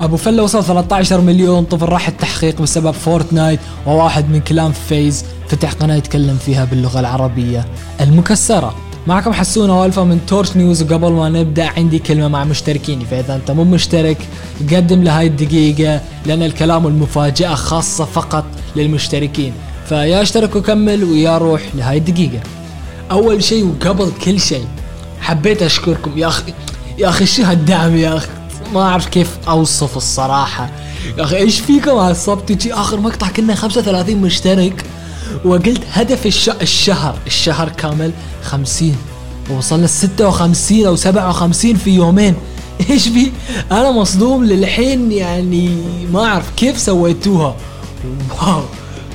أبو فلة وصل 13 مليون طفل راح التحقيق بسبب Fortnite وواحد من clan FaZe فتح قناة يتكلم فيها باللغة العربية المكسرة. معكم حسون والفا من Torch News وقبل ما نبدأ عندي كلمة مع مشتركيني فإذا أنت مو مشترك قدم لهاي الدقيقة لأن الكلام والمفاجأة خاصة فقط للمشتركين. فيا اشترك وكمل ويا روح لهاي الدقيقة. أول شيء وقبل كل شيء حبيت أشكركم. يا أخي يا أخي شو هالدعم يا أخي؟ ما أعرف كيف أوصف الصراحة. يا أخي إيش فيكم عصبتوا تجي آخر مقطع كنا 35 مشترك وقلت هدف الش... الشهر الشهر كامل 50 ووصلنا 56 أو 57 في يومين. إيش في؟ أنا مصدوم للحين يعني ما أعرف كيف سويتوها. wow.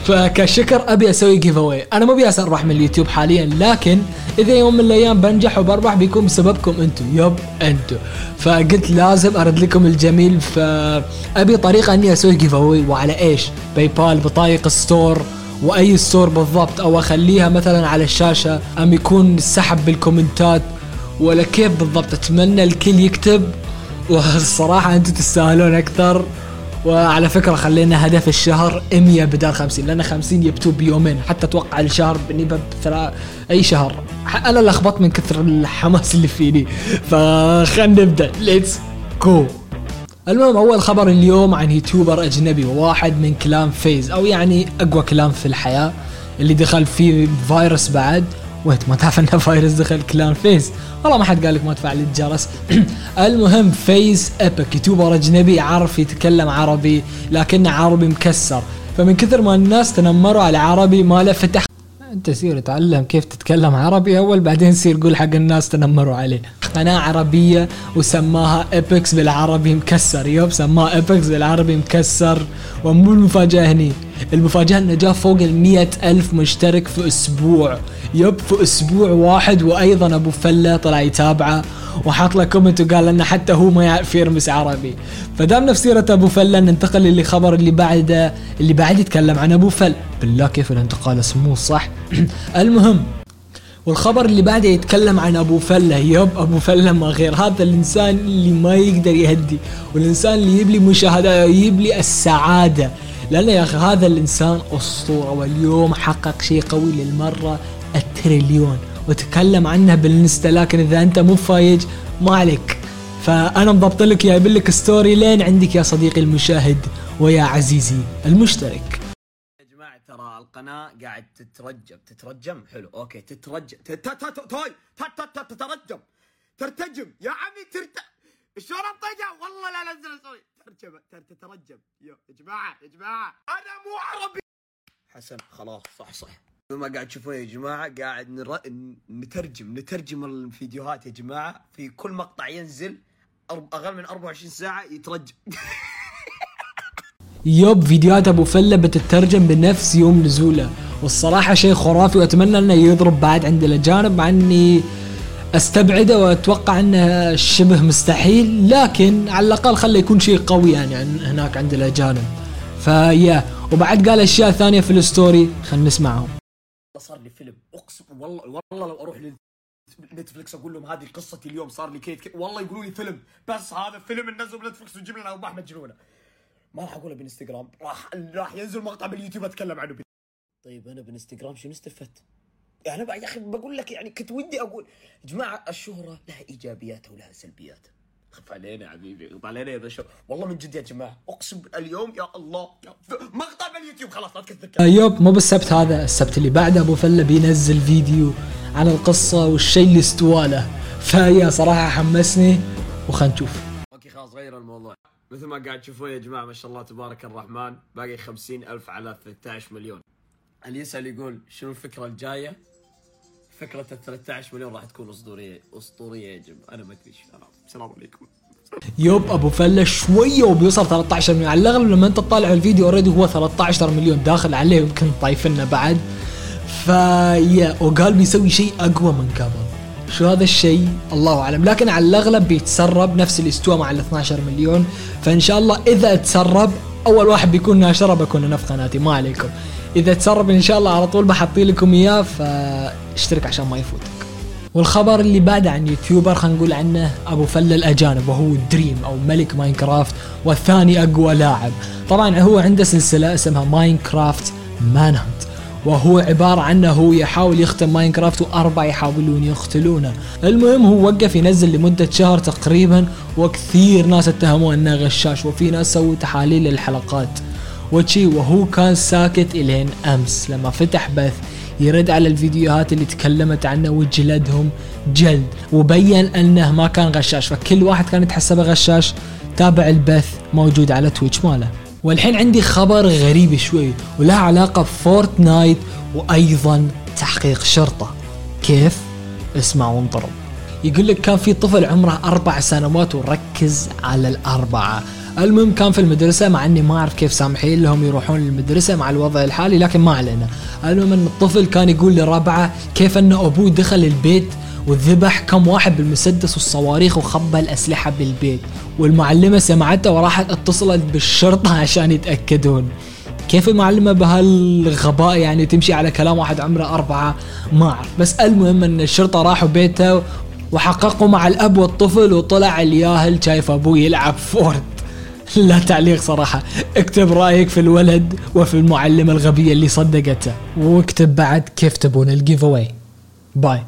فكشكر أبي أسوي giveaway أنا ما ابي اربح من اليوتيوب حاليا لكن إذا يوم من الأيام بنجح وبربح بيكون بسببكم أنتم. yep أنتم. فقلت لازم أرد لكم الجميل فأبي طريقة إني أسوي giveaway وعلى إيش؟ PayPal بطايق store وأي store بالضبط أو أخليها مثلا على الشاشة أم يكون سحب بالكومنتات ولا كيف بالضبط. أتمنى الكل يكتب. والصراحة أنتم تستاهلون أكثر. وعلى فكرة خلينا هدف الشهر 100 بدل 50 لأن 50 يبتوا بيومين حتى أتوقع الشهر بنبى بثلاث أي شهر. أنا لخبطت من كثر الحماس اللي فيني. فخلنا نبدأ. let's go المهم أول خبر اليوم عن YouTuber أجنبي وواحد من clan FaZe أو يعني أقوى clan في الحياة اللي دخل فيه فيروس بعد. wait ما تعرف إنه فايروس دخل clan FaZe. والله ما حد قال لك ما تفعل الجرس. المهم FaZe Apex. YouTuber اجنبي عارف يتكلم عربي لكنه عربي مكسر. فمن كثر ما الناس تنمروا على عربي ماله فتح. أنت سير تعلم كيف تتكلم عربي أول بعدين سير قول حق الناس تنمروا عليه. قناة عربية وسماها Apex بالعربي مكسر. yep سماها Apex بالعربي مكسر. ومو المفاجأة هني. المفاجأة إنه جاب فوق ال ألف مشترك في أسبوع. yep في أسبوع واحد. وأيضا أبو فلة طلع يتابعه وحط له comment وقال إنه حتى هو ما يعرف يرمس عربي. فدامنا في سيرة أبو فلة ننتقل للخبر اللي بعده اللي بعد يتكلم عن أبو فلة بالله كيف الانتقال؟ سموه صح. المهم والخبر اللي بعده يتكلم عن أبو فلة. yep أبو فلة ما غير. هذا الإنسان اللي ما يقدر يهدي والإنسان اللي يجيب لي مشاهدات ويجيب لي السعادة. لأن يا أخي هذا الإنسان أسطورة واليوم حقق شيء قوي للمرة التريليون. وتكلم عنها بال Insta لكن إذا أنت مو فايج ما عليك فأنا مضبط لك جايب لك story لين عندك يا صديقي المشاهد ويا عزيزي المشترك. يا جماعة ترى القناة قاعد تترجم. تترجم؟ حلو okay. تترجم تترجم. ترتجم. يا عمي ترت شلون انطقها والله لا انزل أسوي ترجمه تترجم. يا جماعة يا جماعة. أنا مو عربي. حسن خلاص صح صح. ما قاعد تشوفون يا جماعة قاعد نر... نترجم نترجم الفيديوهات يا جماعة. في كل مقطع ينزل أقل من 24 ساعة يترجم. يوب فيديوهات أبو فلة بتترجم بنفس يوم نزوله. والصراحة شيء خرافي وأتمنى إنه يضرب بعد عند الأجانب مع إني استبعده وأتوقع انه شبه مستحيل لكن على الأقل خله يكون شيء قوي يعني هناك عند الأجانب. فيا وبعد قال أشياء ثانية في الستوري خلينا نسمعهم. صار لي فيلم. أقسم والله والله لو أروح Netflix أقول لهم هذه قصتي اليوم صار لي كيت, كيت والله يقولوا لي فيلم. بس هذا فيلم ننزل ب Netflix ويجيب لنا ارباح مجنونه ما راح أقوله بالانستغرام راح راح ينزل مقطع باليوتيوب أتكلم عنه. طيب أنا بالانستغرام شنو استفدت؟ يعني أنا يا أخي بقول لك يعني كنت ودي أقول يا جماعة الشهرة لها ايجابياتها ولها سلبياتها خف علينا حبيبي خف علينا يا بشر. والله من جد يا جماعة أقسم اليوم يا الله مقطع باليوتيوب خلاص لا تكثر أيوب مو بالسبت هذا السبت اللي بعده أبو فلة بينزل فيديو عن القصة والشيء اللي استواله. فيا صراحة حمسني وخلنا نشوف. أوكي خلاص غير الموضوع. مثل ما قاعد تشوفون يا جماعة ما شاء الله تبارك الرحمن باقي خمسين ألف على 13 مليون. اللي يسأل يقول شنو الفكرة الجاية؟ فكرة ال 13 مليون راح تكون أسطورية أسطورية يا جماعة. أنا ما أدري السلام عليكم. يوب أبو فلة شوية وبيوصل 13 مليون. على الاغلب لما أنت تطالع الفيديو اوريدي هو 13 مليون داخل عليه يمكن طايفنا بعد. فيا وقال بيسوي شيء أقوى من قبل. شو هذا الشيء؟ الله أعلم. لكن على الاغلب بيتسرب نفس اللي استوى مع ال 12 مليون. فإن شاء الله إذا تسرب أول واحد بيكون ناشره بكون أنا في قناتي. ما عليكم. إذا تسرب إن شاء الله على طول بحطي لكم إياه فاشترك عشان ما يفوتك. والخبر اللي بعده عن يوتيوبر خلينا نقول عنه أبو فلة الأجانب وهو دريم أو ملك ماينكرافت والثاني أقوى لاعب. طبعا هو عنده سلسلة اسمها ماينكرافت manhunt وهو عبارة عنه هو يحاول يختم ماينكرافت وأربعة يحاولون يقتلونه. المهم هو وقف ينزل لمدة شهر تقريبا وكثير ناس اتهموه أنه غشاش وفي ناس سووا تحاليل للحلقات. وشيء وهو كان ساكت إلين أمس لما فتح بث يرد على الفيديوهات اللي تكلمت عنه وجلدهم جلد وبين أنه ما كان غشاش. فكل واحد كان يتحسبه غشاش تابع البث موجود على تويتش ماله. والحين عندي خبر غريب شوي وله علاقة بفورتنايت وأيضا تحقيق شرطة. كيف؟ اسمع وانطرب. يقول لك كان في طفل عمره أربع سنوات وركز على الأربعة. المهم كان في المدرسة مع إني ما أعرف كيف سامحين لهم يروحون المدرسة مع الوضع الحالي لكن ما علينا. المهم إن الطفل كان يقول لربعه كيف إن أبوه دخل البيت وذبح كم واحد بالمسدس والصواريخ وخبى الأسلحة بالبيت. والمعلمة سمعته وراحت اتصلت بالشرطة عشان يتأكدون. كيف المعلمة بهالغباء يعني تمشي على كلام واحد عمره أربعة؟ ما أعرف. بس المهم أن الشرطة راحوا بيته وحققوا مع الأب والطفل وطلع الياهل شايف أبوه يلعب فورد لا تعليق صراحة. اكتب رأيك في الولد وفي المعلمة الغبية اللي صدقته. واكتب بعد كيف تبون الجيف باي